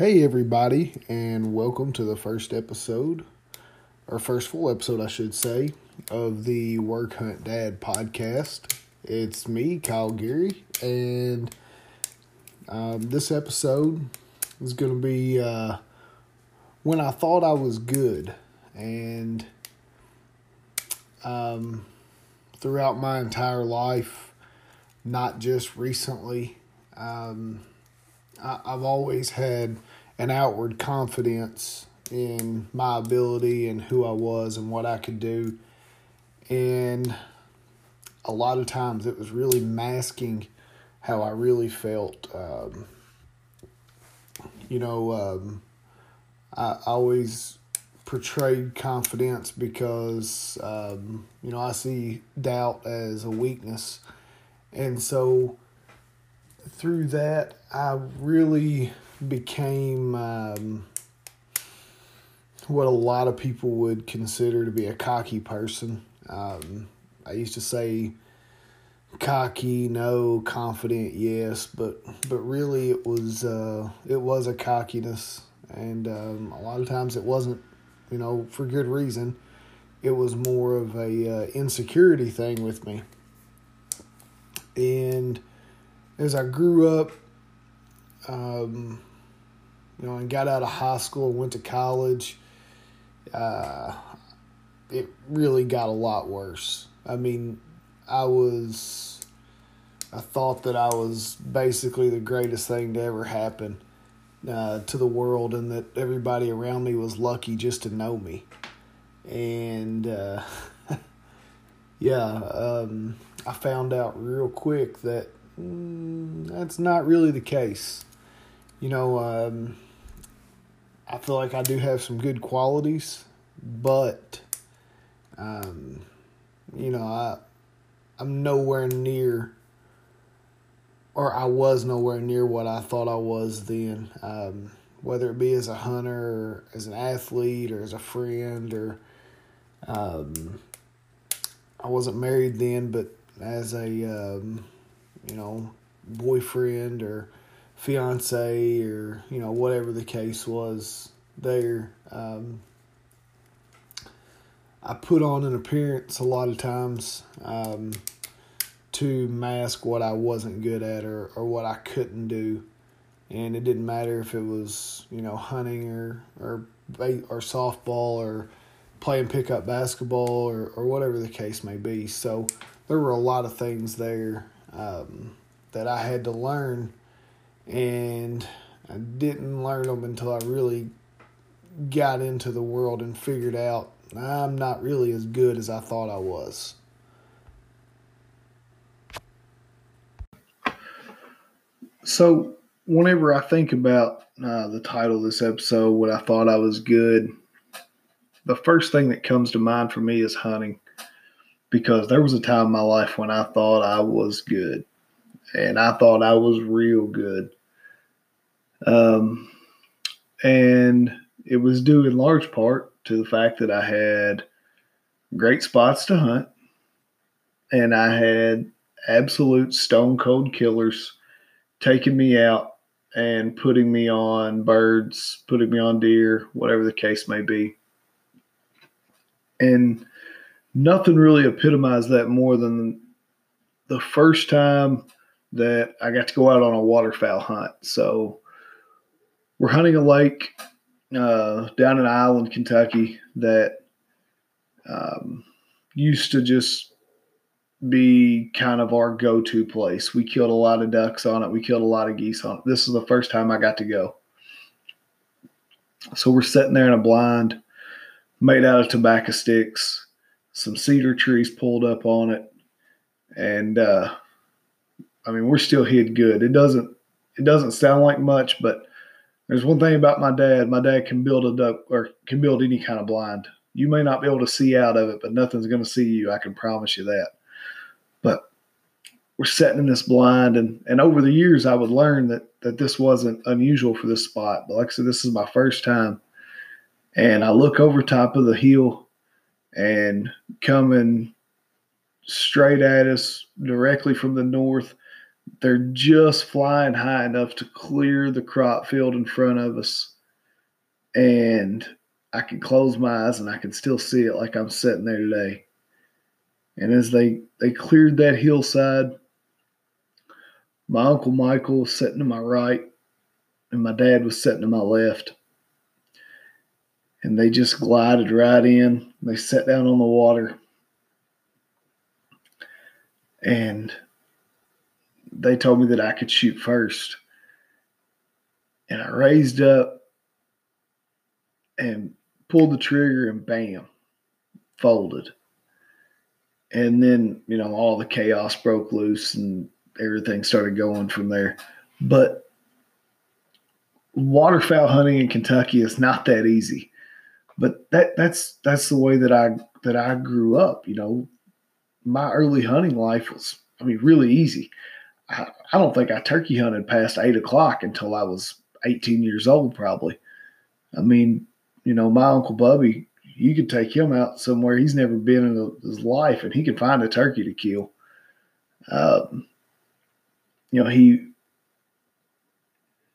Hey, everybody, and welcome to the first episode, or first full episode, I should say, of the Work Hunt Dad podcast. It's me, Kyle Geary, and um, this episode is going to be uh, when I thought I was good. And um, throughout my entire life, not just recently, um, I, I've always had an outward confidence in my ability and who I was and what I could do. And a lot of times it was really masking how I really felt. Um, you know, um, I, I always portrayed confidence because, um, you know, I see doubt as a weakness. And so through that, I really became um, what a lot of people would consider to be a cocky person. Um, I used to say cocky, no, confident, yes, but but really it was uh, it was a cockiness, and um, a lot of times it wasn't, you know, for good reason. It was more of a uh, insecurity thing with me, and as I grew up, um, you know, and got out of high school went to college, uh, it really got a lot worse. I mean, I was, I thought that I was basically the greatest thing to ever happen uh, to the world, and that everybody around me was lucky just to know me. And uh, yeah, um, I found out real quick that Mm, that's not really the case. You know, um, I feel like I do have some good qualities, but um, you know, I I'm nowhere near, or I was nowhere near what I thought I was then. Um, whether it be as a hunter, or as an athlete, or as a friend, or um, I wasn't married then, but as a um, you know, boyfriend or fiance or, you know, whatever the case was there. Um, I put on an appearance a lot of times um, to mask what I wasn't good at or, or what I couldn't do. And it didn't matter if it was, you know, hunting or, or, or softball or playing pickup basketball or, or whatever the case may be. So there were a lot of things there um, that I had to learn, and I didn't learn them until I really got into the world and figured out I'm not really as good as I thought I was. So, whenever I think about uh, the title of this episode, what I thought I was good, the first thing that comes to mind for me is hunting because there was a time in my life when I thought I was good and I thought I was real good. Um, and it was due in large part to the fact that I had great spots to hunt and I had absolute stone cold killers taking me out and putting me on birds, putting me on deer, whatever the case may be. And nothing really epitomized that more than the first time that I got to go out on a waterfowl hunt. So we're hunting a lake uh, down in Island, Kentucky, that um, used to just be kind of our go-to place. We killed a lot of ducks on it. We killed a lot of geese on it. This is the first time I got to go. So we're sitting there in a blind made out of tobacco sticks some cedar trees pulled up on it, and uh, I mean we're still hid good. It doesn't it doesn't sound like much, but there's one thing about my dad. My dad can build a duck or can build any kind of blind. You may not be able to see out of it, but nothing's going to see you. I can promise you that. But we're sitting in this blind, and and over the years, I would learn that that this wasn't unusual for this spot. But like I said, this is my first time, and I look over top of the hill and coming straight at us directly from the north. They're just flying high enough to clear the crop field in front of us. And I can close my eyes and I can still see it like I'm sitting there today. And as they, they cleared that hillside, my Uncle Michael was sitting to my right and my dad was sitting to my left. And they just glided right in. They sat down on the water. And they told me that I could shoot first. And I raised up and pulled the trigger and bam, folded. And then, you know, all the chaos broke loose and everything started going from there. But waterfowl hunting in Kentucky is not that easy. But that that's that's the way that I that I grew up, you know. My early hunting life was I mean really easy. I, I don't think I turkey hunted past eight o'clock until I was 18 years old, probably. I mean, you know, my Uncle Bubby, you could take him out somewhere he's never been in his life and he could find a turkey to kill. Um, you know, he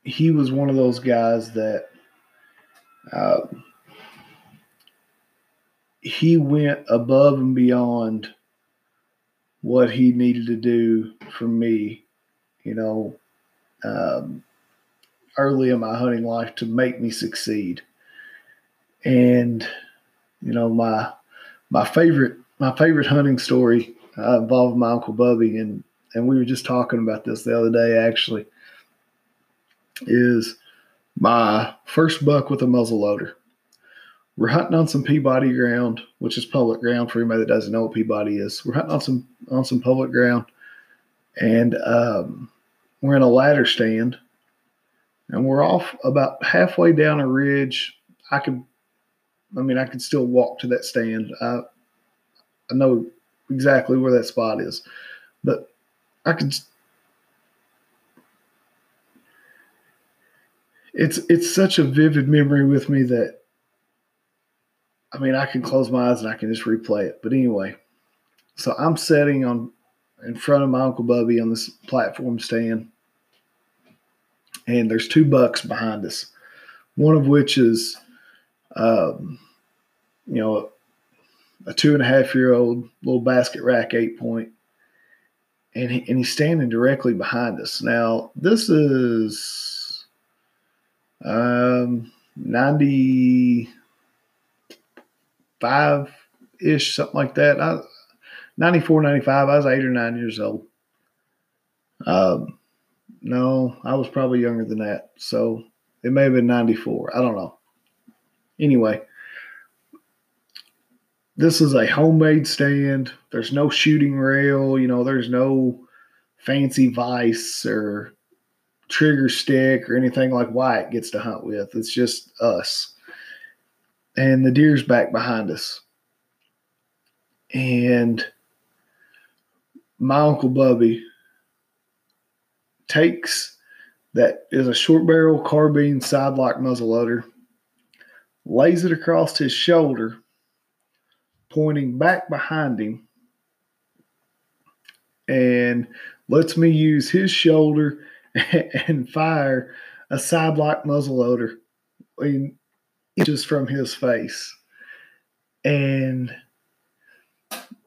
he was one of those guys that uh, he went above and beyond what he needed to do for me, you know, um, early in my hunting life to make me succeed. And you know, my my favorite my favorite hunting story uh, involved my uncle Bubby, and and we were just talking about this the other day actually is my first buck with a muzzle loader. We're hunting on some Peabody ground, which is public ground for anybody that doesn't know what Peabody is. We're hunting on some on some public ground, and um, we're in a ladder stand, and we're off about halfway down a ridge. I could, I mean, I could still walk to that stand. I, I know exactly where that spot is, but I could it's it's such a vivid memory with me that I mean I can close my eyes and I can just replay it. But anyway, so I'm sitting on in front of my uncle Bubby on this platform stand, and there's two bucks behind us. One of which is, um, you know, a two and a half year old little basket rack eight point, and he, and he's standing directly behind us. Now this is um, 95 ish, something like that. I, 94, 95. I was eight or nine years old. Um, no, I was probably younger than that. So it may have been 94. I don't know. Anyway, this is a homemade stand. There's no shooting rail. You know, there's no fancy vise or trigger stick or anything like Wyatt gets to hunt with. It's just us. And the deer's back behind us. And my Uncle Bubby takes that is a short barrel carbine side lock muzzleloader, lays it across his shoulder, pointing back behind him, and lets me use his shoulder and fire a side lock muzzleloader inches from his face. And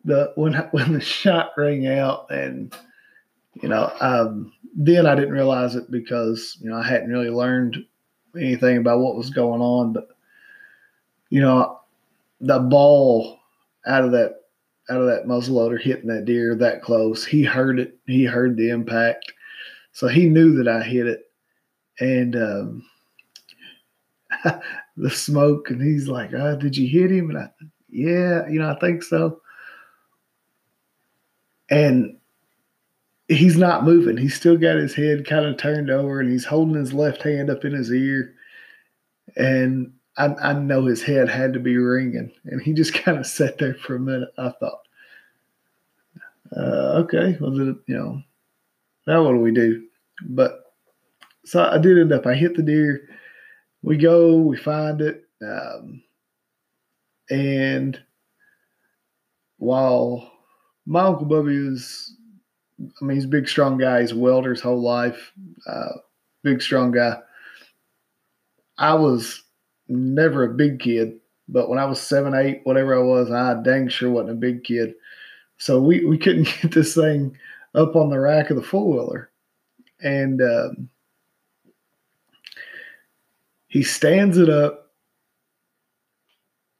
the when when the shot rang out and you know um, then I didn't realize it because you know I hadn't really learned anything about what was going on but you know the ball out of that out of that muzzleloader hitting that deer that close he heard it he heard the impact so he knew that I hit it. And um, the smoke, and he's like, oh, Did you hit him? And I, Yeah, you know, I think so. And he's not moving. He's still got his head kind of turned over and he's holding his left hand up in his ear. And I, I know his head had to be ringing. And he just kind of sat there for a minute. I thought, uh, okay, well, you know, now what do we do? But so I did end up, I hit the deer. We go, we find it. Um, and while my Uncle Bubby was I mean, he's a big, strong guy. He's welder his whole life. Uh, big, strong guy. I was never a big kid, but when I was seven, eight, whatever I was, I dang sure wasn't a big kid. So we, we couldn't get this thing up on the rack of the four wheeler. And um, he stands it up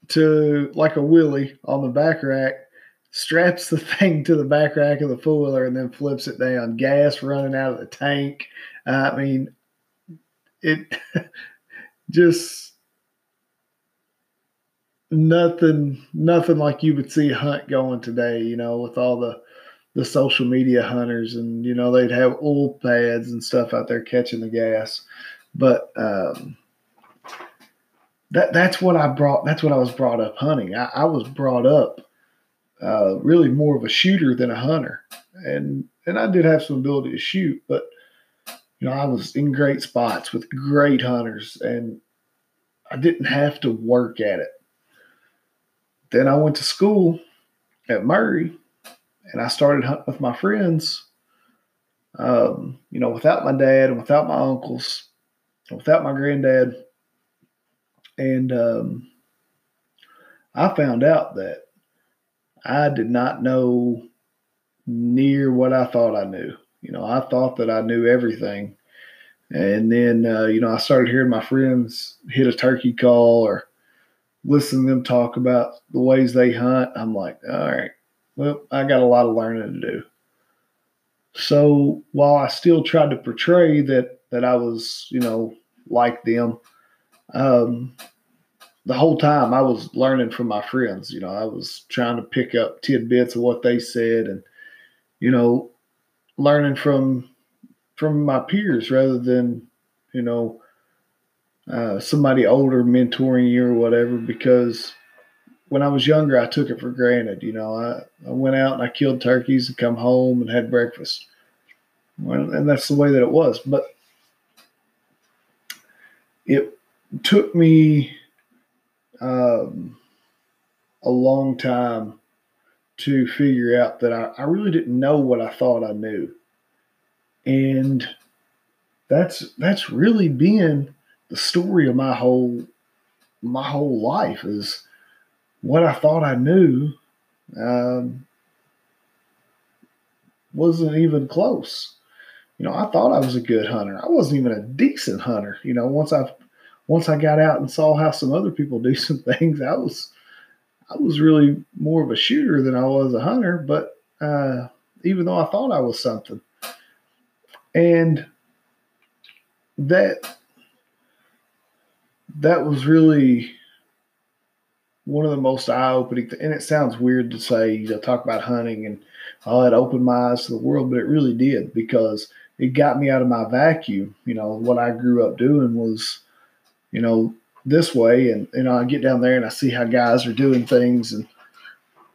to like a wheelie on the back rack, straps the thing to the back rack of the four wheeler, and then flips it down. Gas running out of the tank. I mean, it just nothing nothing like you would see a hunt going today you know with all the the social media hunters and you know they'd have oil pads and stuff out there catching the gas but um, that that's what i brought that's what i was brought up hunting i, I was brought up uh, really more of a shooter than a hunter and and i did have some ability to shoot but you know i was in great spots with great hunters and i didn't have to work at it then I went to school at Murray and I started hunting with my friends. Um, you know, without my dad and without my uncles, and without my granddad. And um, I found out that I did not know near what I thought I knew. You know, I thought that I knew everything. And then, uh, you know, I started hearing my friends hit a turkey call or listening to them talk about the ways they hunt, I'm like, all right, well, I got a lot of learning to do. So while I still tried to portray that that I was, you know, like them, um, the whole time I was learning from my friends. You know, I was trying to pick up tidbits of what they said, and you know, learning from from my peers rather than, you know, uh, somebody older mentoring you or whatever because when I was younger, I took it for granted. You know, I, I went out and I killed turkeys and come home and had breakfast. Well, and that's the way that it was. But it took me um, a long time to figure out that I, I really didn't know what I thought I knew. And that's that's really been the story of my whole my whole life is what I thought I knew um, wasn't even close. You know, I thought I was a good hunter. I wasn't even a decent hunter. You know, once I once I got out and saw how some other people do some things, I was I was really more of a shooter than I was a hunter. But uh, even though I thought I was something, and that that was really one of the most eye-opening and it sounds weird to say you know talk about hunting and all that opened my eyes to the world but it really did because it got me out of my vacuum you know what i grew up doing was you know this way and you know i get down there and i see how guys are doing things and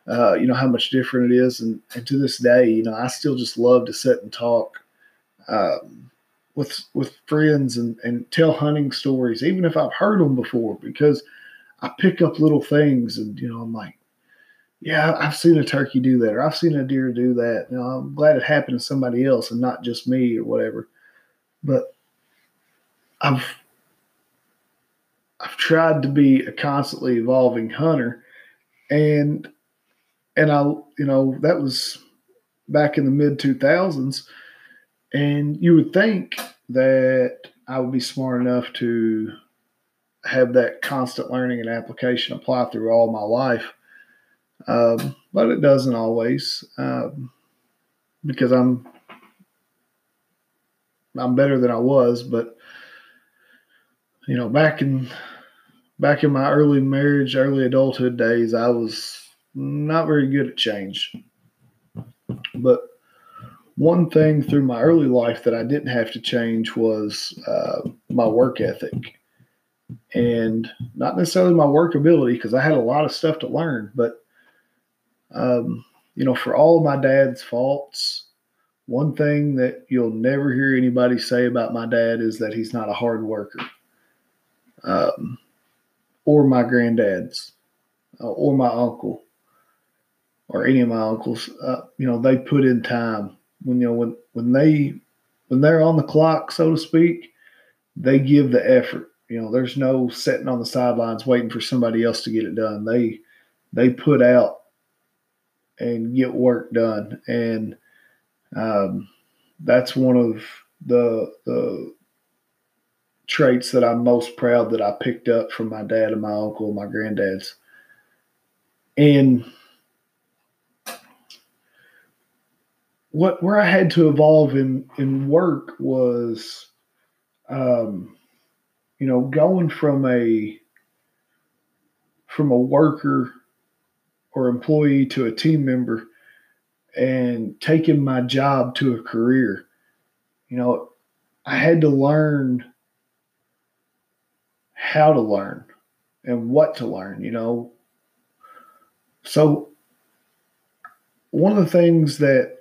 uh, you know how much different it is and, and to this day you know i still just love to sit and talk um, with with friends and, and tell hunting stories, even if I've heard them before, because I pick up little things and you know I'm like, yeah, I've seen a turkey do that, or I've seen a deer do that. You know, I'm glad it happened to somebody else and not just me or whatever. But I've I've tried to be a constantly evolving hunter, and and I you know that was back in the mid two thousands and you would think that I would be smart enough to have that constant learning and application apply through all my life. Um, but it doesn't always um, because I'm I'm better than I was. But you know, back in back in my early marriage, early adulthood days, I was not very good at change. But one thing through my early life that I didn't have to change was uh, my work ethic. And not necessarily my work ability, because I had a lot of stuff to learn. But, um, you know, for all my dad's faults, one thing that you'll never hear anybody say about my dad is that he's not a hard worker. Um, or my granddad's, uh, or my uncle, or any of my uncles. Uh, you know, they put in time when you know when when they when they're on the clock, so to speak, they give the effort. You know, there's no sitting on the sidelines waiting for somebody else to get it done. They they put out and get work done, and um, that's one of the the traits that I'm most proud that I picked up from my dad and my uncle and my granddad's. And what where I had to evolve in in work was um, you know, going from a from a worker or employee to a team member and taking my job to a career. You know, I had to learn how to learn and what to learn, you know. So one of the things that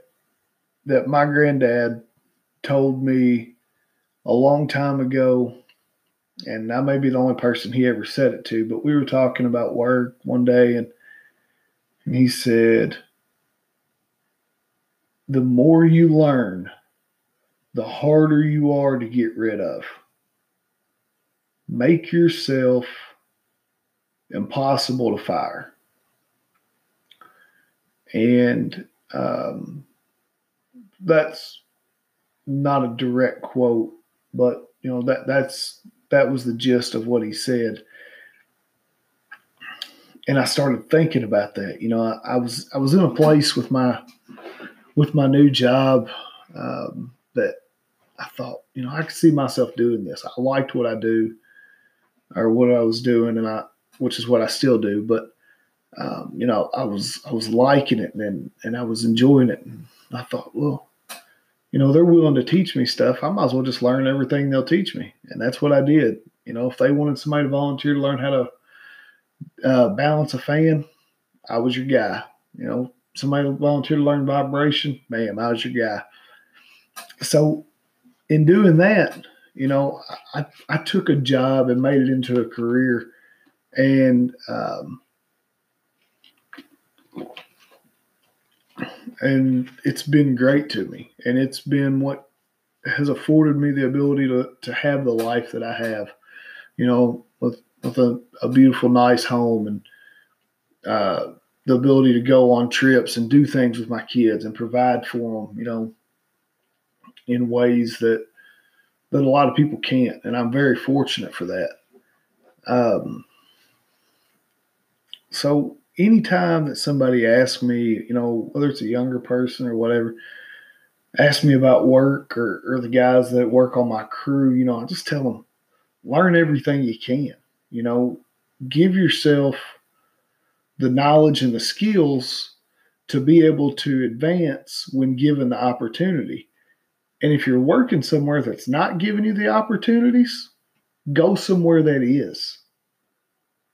that my granddad told me a long time ago, and I may be the only person he ever said it to, but we were talking about work one day and, and he said, The more you learn, the harder you are to get rid of make yourself impossible to fire. And um, that's not a direct quote, but you know that that's that was the gist of what he said. And I started thinking about that. You know, I, I was I was in a place with my with my new job um, that I thought, you know, I could see myself doing this. I liked what I do or what I was doing, and I, which is what I still do. But um, you know, I was I was liking it, and and I was enjoying it, and I thought, well, you know, they're willing to teach me stuff. I might as well just learn everything they'll teach me, and that's what I did. You know, if they wanted somebody to volunteer to learn how to uh, balance a fan, I was your guy. You know, somebody volunteer to learn vibration, man, I was your guy. So, in doing that, you know, I, I took a job and made it into a career, and um, and it's been great to me, and it's been what has afforded me the ability to to have the life that I have, you know, with with a, a beautiful, nice home and uh, the ability to go on trips and do things with my kids and provide for them, you know, in ways that that a lot of people can't, and I'm very fortunate for that. Um, so anytime that somebody asks me, you know, whether it's a younger person or whatever, ask me about work or, or the guys that work on my crew, you know, I just tell them, learn everything you can. You know, give yourself the knowledge and the skills to be able to advance when given the opportunity. And if you're working somewhere that's not giving you the opportunities, go somewhere that is.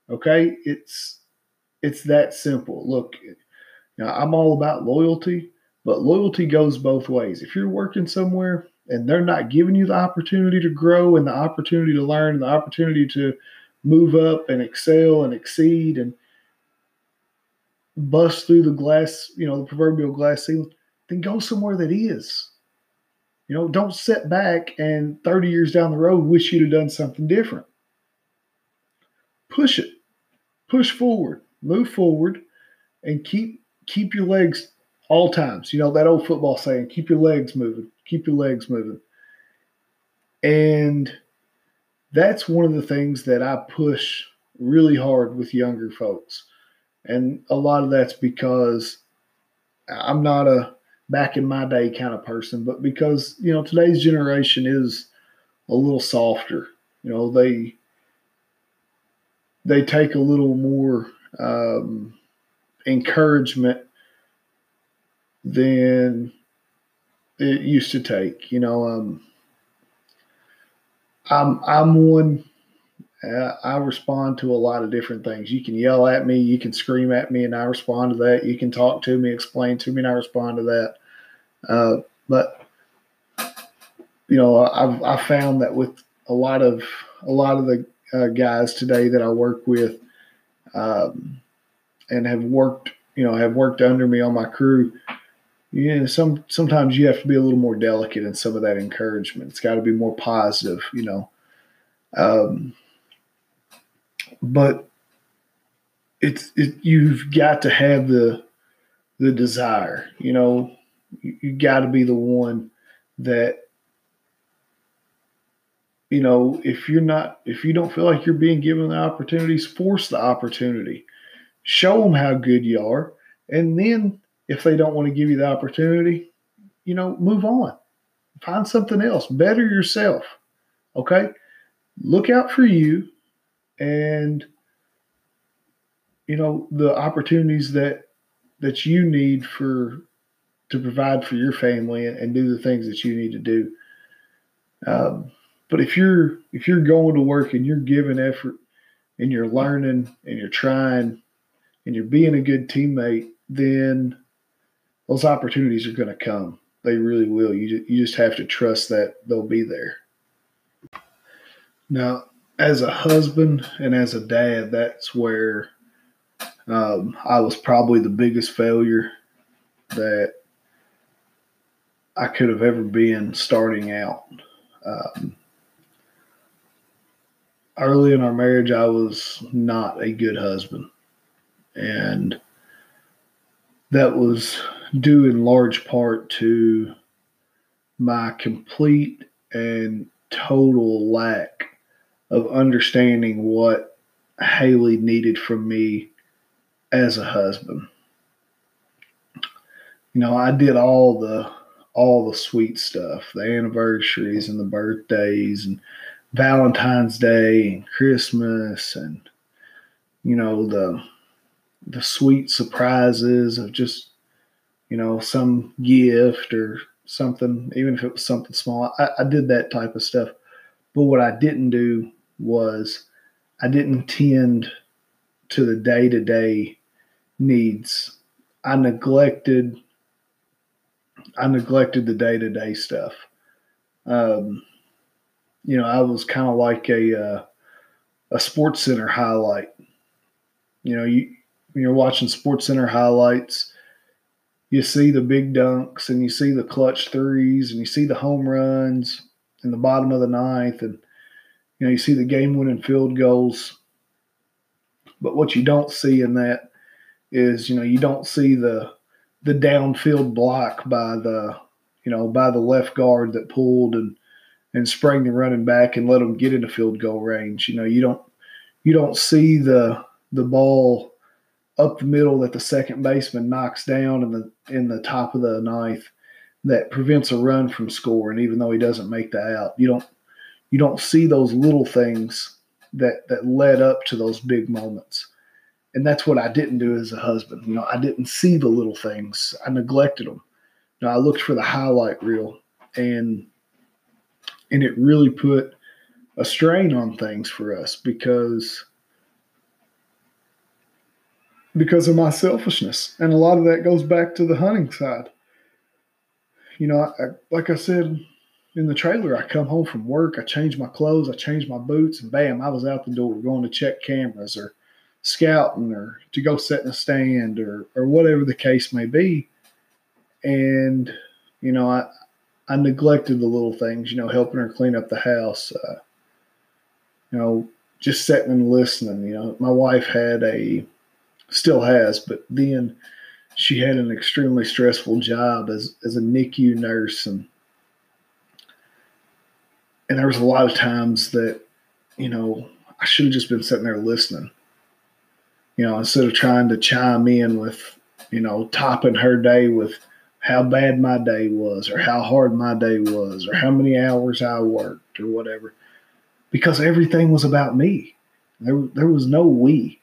Okay? It's it's that simple. Look, now I'm all about loyalty, but loyalty goes both ways. If you're working somewhere and they're not giving you the opportunity to grow and the opportunity to learn and the opportunity to move up and excel and exceed and bust through the glass, you know, the proverbial glass ceiling, then go somewhere that is. You know, don't sit back and 30 years down the road wish you'd have done something different. Push it. Push forward. Move forward and keep keep your legs all times. You know, that old football saying, keep your legs moving. Keep your legs moving. And that's one of the things that I push really hard with younger folks. And a lot of that's because I'm not a back in my day kind of person, but because you know today's generation is a little softer. You know they they take a little more um, encouragement than it used to take. You know, um, I'm I'm one. Uh, I respond to a lot of different things. You can yell at me, you can scream at me, and I respond to that. You can talk to me, explain to me, and I respond to that. Uh, but you know, I've I found that with a lot of a lot of the uh, guys today that I work with, um, and have worked, you know, have worked under me on my crew. you know, some sometimes you have to be a little more delicate in some of that encouragement. It's got to be more positive, you know. Um, but it's it, you've got to have the the desire, you know. You, got to be the one that you know if you're not if you don't feel like you're being given the opportunities force the opportunity show them how good you are and then if they don't want to give you the opportunity, you know, move on. Find something else. Better yourself. Okay? Look out for you and you know the opportunities that that you need for to provide for your family and, do the things that you need to do. Um, but if you're if you're going to work and you're giving effort and you're learning and you're trying and you're being a good teammate, then those opportunities are going to come. They really will. You you just have to trust that they'll be there. Now, as a husband and as a dad, that's where um, I was probably the biggest failure that I could have ever been starting out. Um, early in our marriage, I was not a good husband. And that was due in large part to my complete and total lack of understanding what Haley needed from me as a husband. You know, I did all the all the sweet stuff, the anniversaries and the birthdays and Valentine's Day and Christmas and you know the the sweet surprises of just you know, some gift or something, even if it was something small. I, I did that type of stuff. But what I didn't do was I didn't tend to the day to day needs. I neglected I neglected the day to day stuff. Um, you know, I was kind of like a uh, a Sports Center highlight. You know, you when you're watching Sports Center highlights, you see the big dunks and you see the clutch threes and you see the home runs in the bottom of the ninth and you know you see the game winning field goals but what you don't see in that is you know you don't see the the downfield block by the you know by the left guard that pulled and and sprang the running back and let them get into field goal range you know you don't you don't see the the ball up the middle that the second baseman knocks down in the in the top of the ninth that prevents a run from scoring, even though he doesn't make the out. You don't you don't see those little things that that led up to those big moments. And that's what I didn't do as a husband. You know, I didn't see the little things. I neglected them. You know, I looked for the highlight reel and and it really put a strain on things for us because because of my selfishness. And a lot of that goes back to the hunting side. You know, I, like I said in the trailer, I come home from work, I change my clothes, I change my boots, and bam, I was out the door going to check cameras or scouting or to go sit in a stand or, or whatever the case may be. And, you know, I, I neglected the little things, you know, helping her clean up the house, uh, you know, just sitting and listening. You know, my wife had a still has, but then she had an extremely stressful job as, as a NICU nurse and and there was a lot of times that, you know, I should have just been sitting there listening. You know, instead of trying to chime in with, you know, topping her day with how bad my day was or how hard my day was or how many hours I worked or whatever. Because everything was about me. There, there was no we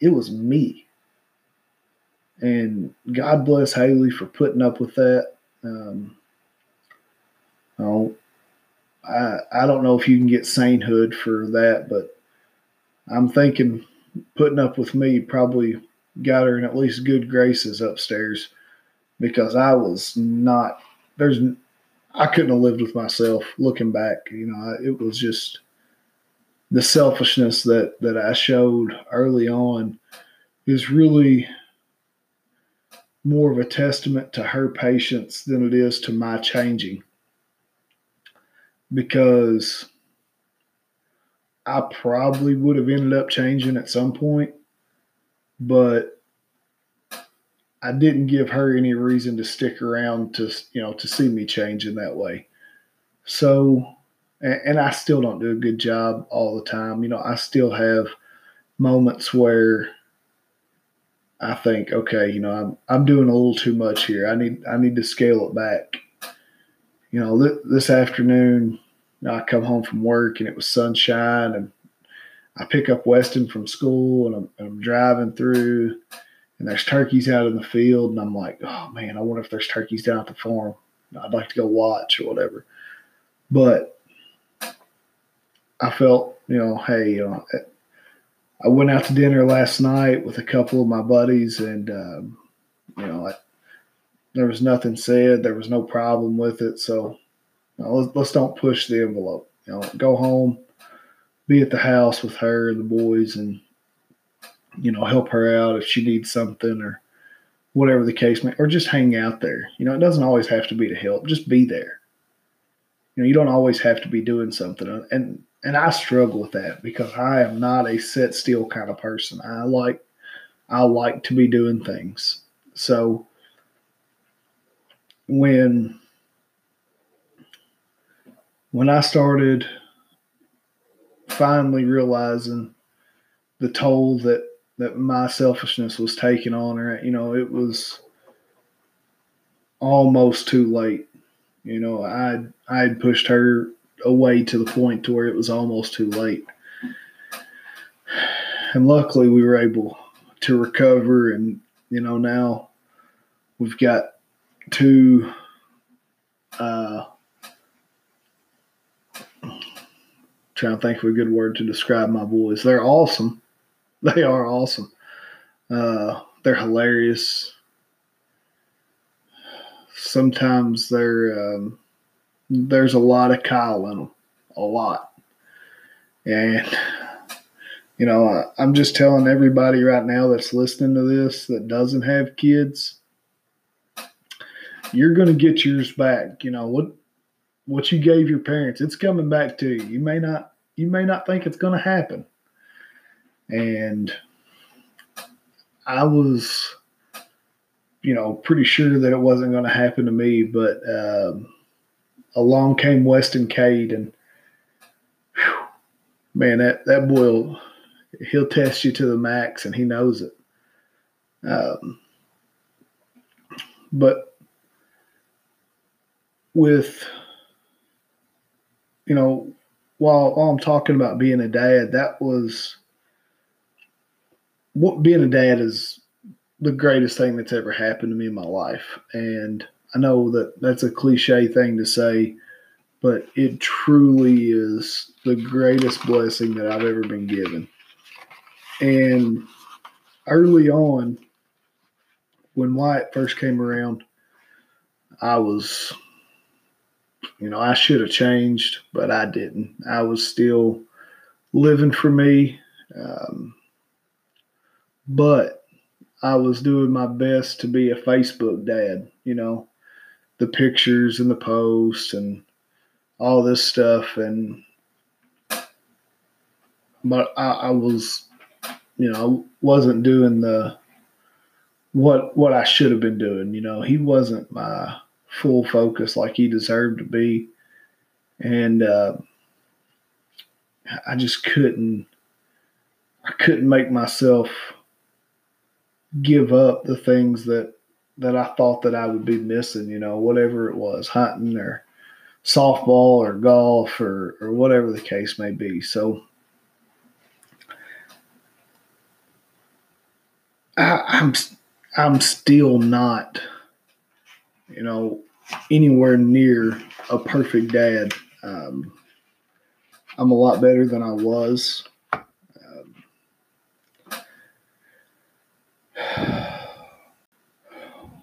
it was me. And God bless Haley for putting up with that. Um, oh, I I don't know if you can get sainthood for that, but I'm thinking putting up with me probably got her in at least good graces upstairs because I was not there's I couldn't have lived with myself looking back. You know, it was just the selfishness that that I showed early on is really more of a testament to her patience than it is to my changing. Because I probably would have ended up changing at some point, but I didn't give her any reason to stick around to you know to see me change in that way. So, and, and I still don't do a good job all the time. You know, I still have moments where I think, okay, you know, I'm I'm doing a little too much here. I need I need to scale it back. You know, th- this afternoon I come home from work and it was sunshine and I pick up Weston from school and I'm, I'm, driving through and there's turkeys out in the field and I'm like, oh man, I wonder if there's turkeys down at the farm. I'd like to go watch or whatever. But I felt, you know, hey, you know, I went out to dinner last night with a couple of my buddies and, um, you know, I, there was nothing said. There was no problem with it. So now, let's, let's don't push the envelope. You know, go home, be at the house with her and the boys, and you know, help her out if she needs something or whatever the case may, or just hang out there. You know, it doesn't always have to be to help. Just be there. You know, you don't always have to be doing something, and and I struggle with that because I am not a set still kind of person. I like I like to be doing things. So when when I started finally realizing the toll that that my selfishness was taking on her, you know, it was almost too late. You know, I I had pushed her away to the point to where it was almost too late. And luckily we were able to recover and you know now we've got two uh trying to think of a good word to describe my boys. They're awesome. They are awesome. Uh, they're hilarious. Sometimes they're um, there's a lot of Kyle in them, a lot, and you know I'm just telling everybody right now that's listening to this that doesn't have kids, you're going to get yours back. You know what what you gave your parents, it's coming back to you. You may not you may not think it's going to happen. And I was, you know, pretty sure that it wasn't going to happen to me, but um, along came Weston Cade, and whew, man, that that boy, he'll test you to the max, and he knows it. Um, but with you know, while, while I'm talking about being a dad, that was what being a dad is the greatest thing that's ever happened to me in my life. And I know that that's a cliche thing to say, but it truly is the greatest blessing that I've ever been given. And early on, when Wyatt first came around, I was you know, I should have changed, but I didn't. I was still living for me. Um, but I was doing my best to be a Facebook dad, you know, the pictures and the posts and all this stuff. And, but I, I was, you know, wasn't doing the, what, what I should have been doing. You know, he wasn't my, full focus like he deserved to be. And uh, I just couldn't, I couldn't make myself give up the things that that I thought that I would be missing, you know, whatever it was, hunting or softball or golf or or whatever the case may be. So I, I'm I'm still not, you know, anywhere near a perfect dad. Um, I'm a lot better than I was. Um,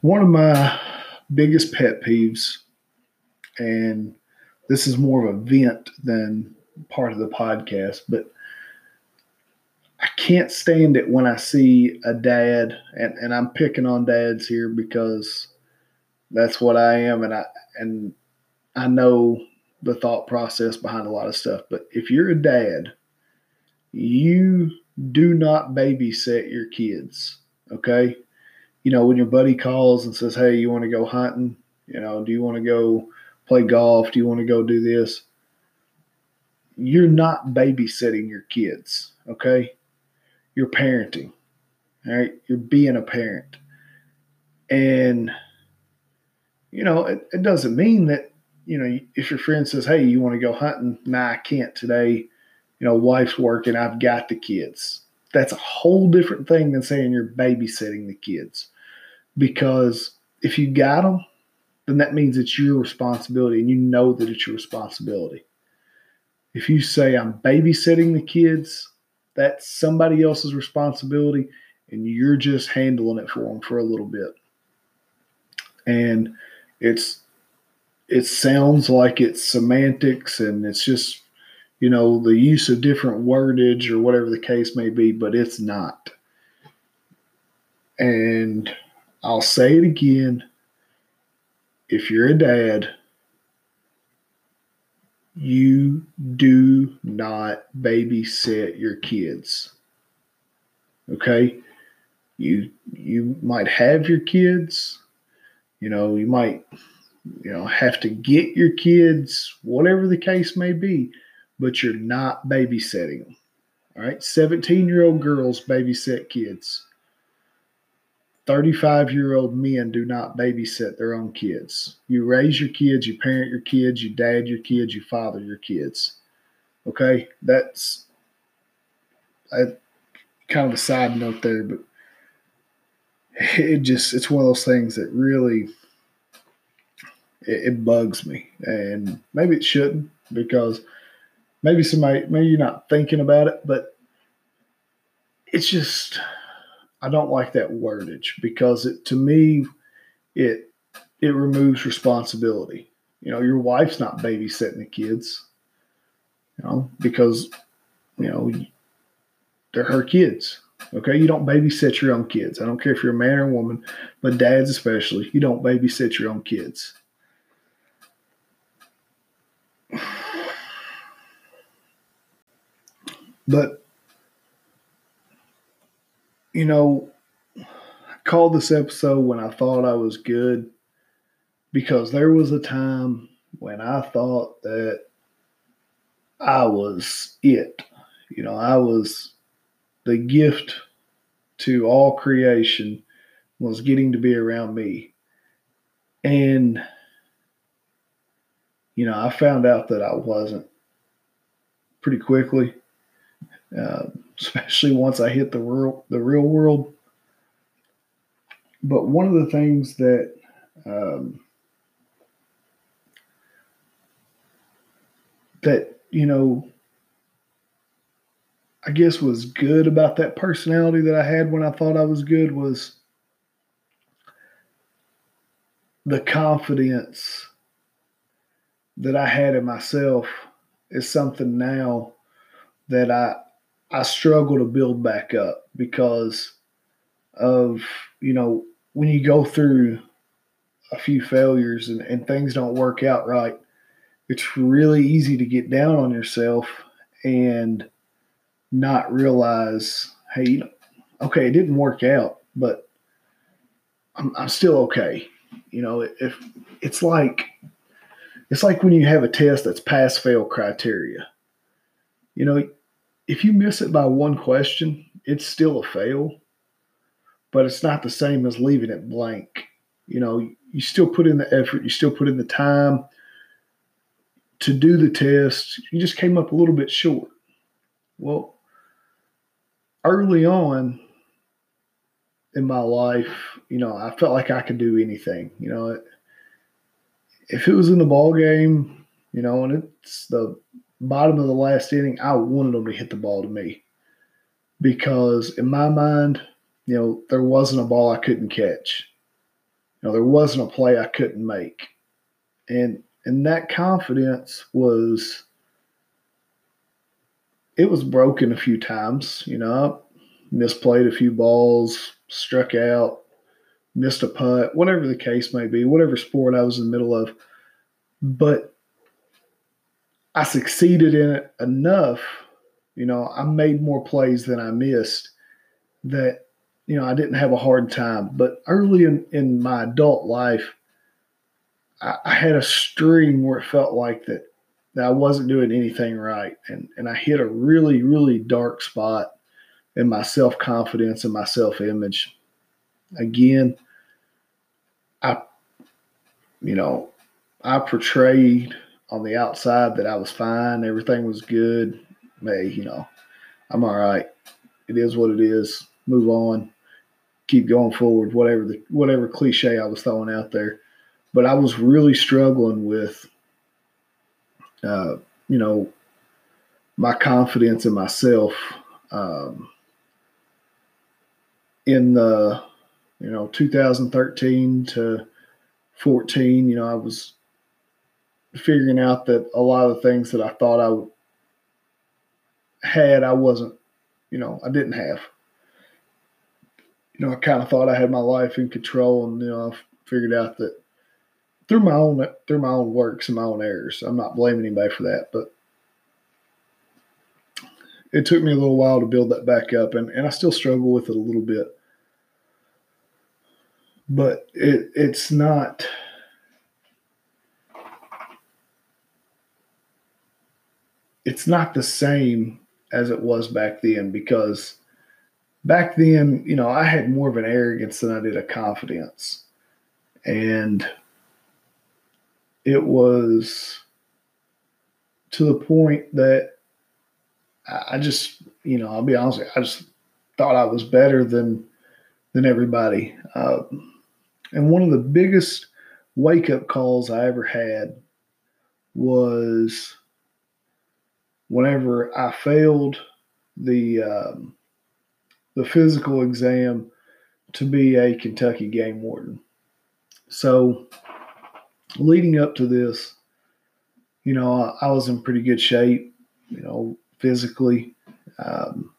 one of my biggest pet peeves, and this is more of a vent than part of the podcast, but I can't stand it when I see a dad, and, and I'm picking on dads here because that's what I am, and I and I know the thought process behind a lot of stuff. But if you're a dad, you do not babysit your kids. Okay. You know, when your buddy calls and says, Hey, you want to go hunting? You know, do you want to go play golf? Do you want to go do this? You're not babysitting your kids. Okay. You're parenting. All right. You're being a parent. And, you know, it, it doesn't mean that you know, if your friend says, "Hey, you want to go hunting?" Nah, I can't today. You know, wife's working. I've got the kids. That's a whole different thing than saying you're babysitting the kids. Because if you got them, then that means it's your responsibility, and you know that it's your responsibility. If you say I'm babysitting the kids, that's somebody else's responsibility, and you're just handling it for them for a little bit. And it's it sounds like it's semantics and it's just you know the use of different wordage or whatever the case may be but it's not. And i'll say it again. If you're a dad you do not babysit your kids. Okay? You you might have your kids you know you might you know, have to get your kids, whatever the case may be, but you're not babysitting them. All right. 17 year old girls babysit kids. 35 year old men do not babysit their own kids. You raise your kids, you parent your kids, you dad your kids, you father your kids. Okay. That's a, kind of a side note there, but it just, it's one of those things that really it, it bugs me, and maybe it shouldn't because maybe somebody maybe you're not thinking about it, but it's just I don't like that wordage because it to me it it removes responsibility. You know, your wife's not babysitting the kids, you know, because you know they're her kids. Okay, you don't babysit your own kids. I don't care if you're a man or a woman, but dads especially, you don't babysit your own kids. But, you know, I called this episode when I thought I was good because there was a time when I thought that I was it. You know, I was the gift to all creation was getting to be around me. And, you know, I found out that I wasn't pretty quickly uh, especially once I hit the real the real world. But one of the things that um, that you know, I guess was good about that personality that I had when I thought I was good was the confidence that I had in myself is something now that I I struggle to build back up because of, you know, when you go through a few failures and, and things don't work out right, it's really easy to get down on yourself and not realize, hey, you know, okay, it didn't work out, but I'm, I'm still okay. You know, if it's like it's like when you have a test that's pass fail criteria. You know, if you miss it by one question, it's still a fail, but it's not the same as leaving it blank. You know, you still put in the effort, you still put in the time to do the test. You just came up a little bit short. Well, early on in my life, you know, I felt like I could do anything. You know, if it was in the ball game, you know, and it's the bottom of the last inning, I wanted them to hit the ball to me because in my mind, you know, there wasn't a ball I couldn't catch. You know, there wasn't a play I couldn't make. And and that confidence was it was broken a few times. You know, misplayed a few balls, struck out, missed a putt, whatever the case may be, whatever sport I was in the middle of. But I succeeded in it enough. You know, I made more plays than I missed that, you know, I didn't have a hard time. But early in, in my adult life, I, I had a string where it felt like that, that I wasn't doing anything right. And, and I hit a really, really dark spot in my self confidence and my self image. Again, I, you know, I portrayed on the outside that I was fine, everything was good. Hey, you know, I'm all right. It is what it is. Move on. Keep going forward. Whatever the whatever cliche I was throwing out there, but I was really struggling with, uh, you know, my confidence in myself. Um, in the you know 2013 to 14 you know i was figuring out that a lot of the things that i thought i had i wasn't you know i didn't have you know i kind of thought i had my life in control and you know i figured out that through my own through my own works and my own errors i'm not blaming anybody for that but it took me a little while to build that back up, and, and I still struggle with it a little bit. But it it's not. It's not the same as it was back then because back then, you know, I had more of an arrogance than I did a confidence. And it was to the point that I just, you know, I'll be honest, you, I just thought I was better than than everybody. Uh, and one of the biggest wake up calls I ever had was whenever I failed the um, the physical exam to be a Kentucky game warden. So, leading up to this, you know, I, I was in pretty good shape. You know, physically. Um,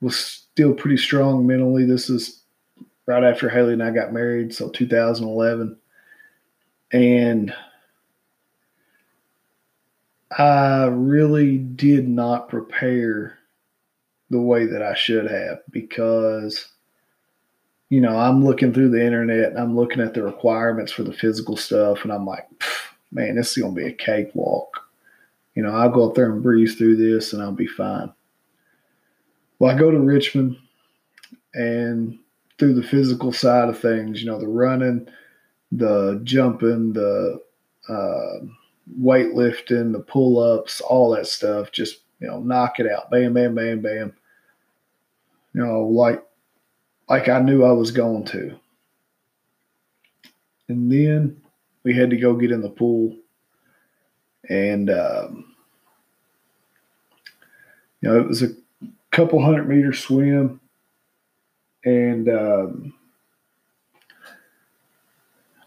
was still pretty strong mentally. This is right after Haley and I got married, so 2011. And I really did not prepare the way that I should have because, you know, I'm looking through the internet and I'm looking at the requirements for the physical stuff, and I'm like, man, this is to be a cakewalk you know, I'll go up there and breeze through this and I'll be fine. Well, I go to Richmond and through the physical side of things, you know, the running, the jumping, the uh, weightlifting, the pull ups, all that stuff, just, you know, knock it out. Bam, bam, bam, bam. You know, like, like I knew I was going to. And then we had to go get in the pool and um, you know it was a couple hundred meter swim, and um,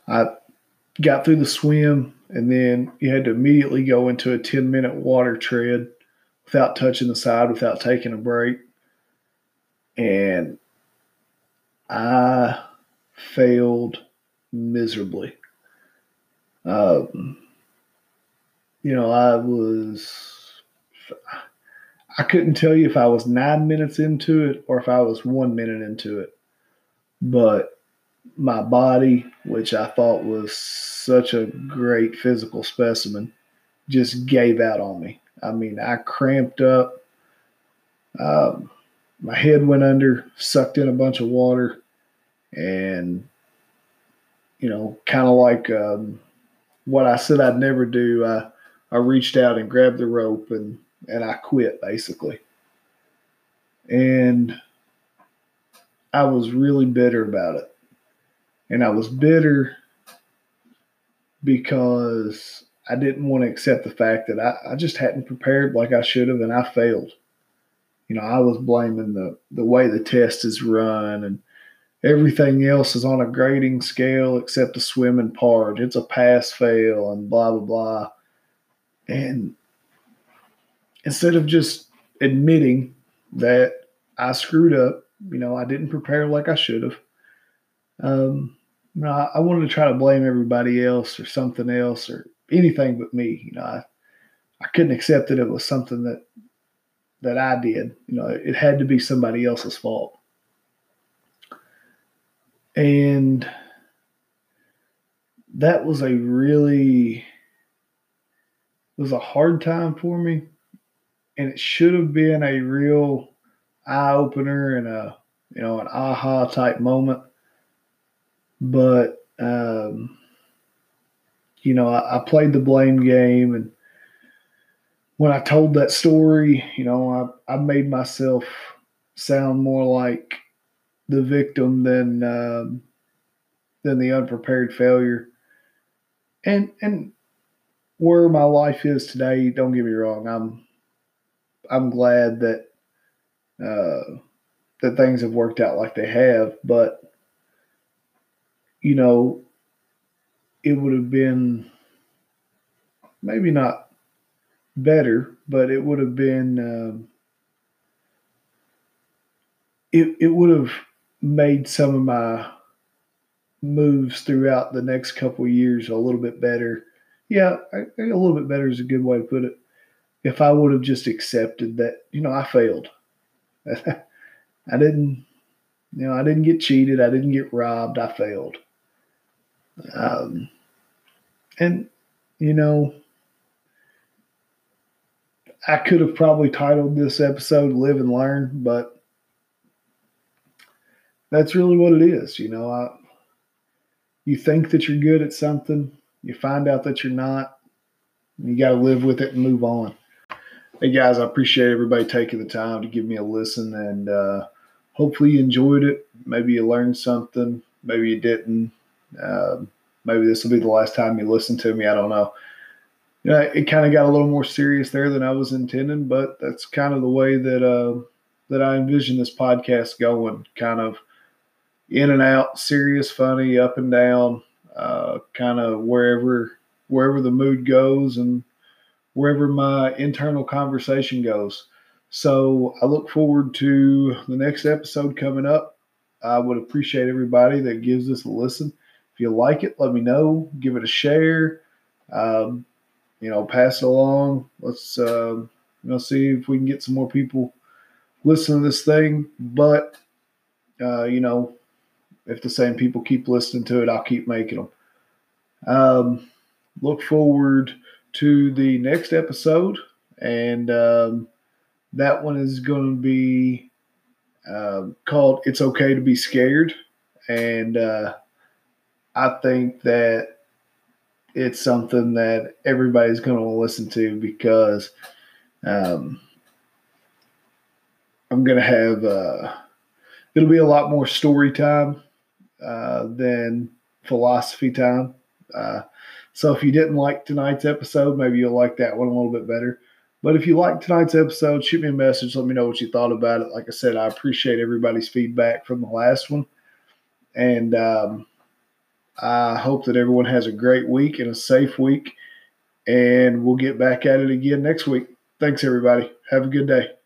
I got through the swim, and then you had to immediately go into a ten minute water tread without touching the side, without taking a break, and I failed miserably. Um, you know, I was, I couldn't tell you if I was nine minutes into it or if I was one minute into it. But my body, which I thought was such a great physical specimen, just gave out on me. I mean, I cramped up. Um, my head went under, sucked in a bunch of water, and you know, kind of like um, what I said I'd never do. I I reached out and grabbed the rope and and I quit basically. And I was really bitter about it. And I was bitter because I didn't want to accept the fact that I, I just hadn't prepared like I should have and I failed. You know, I was blaming the, the way the test is run and everything else is on a grading scale except the swimming part. It's a pass fail and blah blah blah. And instead of just admitting that I screwed up. You know, I didn't prepare like I should have. Um, you know, I, I wanted to try to blame everybody else or something else or anything but me. You know, I, I couldn't accept that it was something that that I did. You know, it had to be somebody else's fault. And that was a really it was a hard time for me. And it should have been a real eye opener and a you know an aha type moment. But um, you know I, I played the blame game and when I told that story, you know, I, I made myself sound more like the victim than um, than the unprepared failure. And and where my life is today, don't get me wrong, I'm I'm glad that uh, that things have worked out like they have, but you know, it would have been maybe not better, but it would have been um, it it would have made some of my moves throughout the next couple years a little bit better. Yeah, a little bit better is a good way to put it. If I would have just accepted that, you know, I failed. I didn't, you know, I didn't get cheated. I didn't get robbed. I failed. Um, and, you know, I could have probably titled this episode Live and Learn, but that's really what it is. You know, I, you think that you're good at something, you find out that you're not, you got to live with it and move on. Hey guys, I appreciate everybody taking the time to give me a listen, and uh, hopefully you enjoyed it. Maybe you learned something, maybe you didn't. Uh, maybe this will be the last time you listen to me. I don't know you know, it kind of got a little more serious there than I was intending, but that's kind of the way that uh, that I envision this podcast going, kind of in and out, serious, funny, up and down, uh, kind of wherever wherever the mood goes and wherever my internal conversation goes. So I look forward to the next episode coming up. I would appreciate everybody that gives this a listen. If you like it, let me know. Give it a share. Um, you know, pass it along. Let's uh, you know see if we can get some more people listening to this thing. But uh, you know, if the same people keep listening to it, I'll keep making them. Um, look forward to the next episode, and um, that one is going to be uh, called "It's Okay to Be Scared," and uh, I think that it's something that everybody's going to listen to because um, I'm going to have uh, it'll be a lot more story time uh, than philosophy time. Uh, so if you didn't like tonight's episode, maybe you'll like that one a little bit better. But if you like tonight's episode, shoot me a message. Let me know what you thought about it. Like I said, I appreciate everybody's feedback from the last one. And um, I hope that everyone has a great week and a safe week. And we'll get back at it again next week. Thanks, everybody. Have a good day.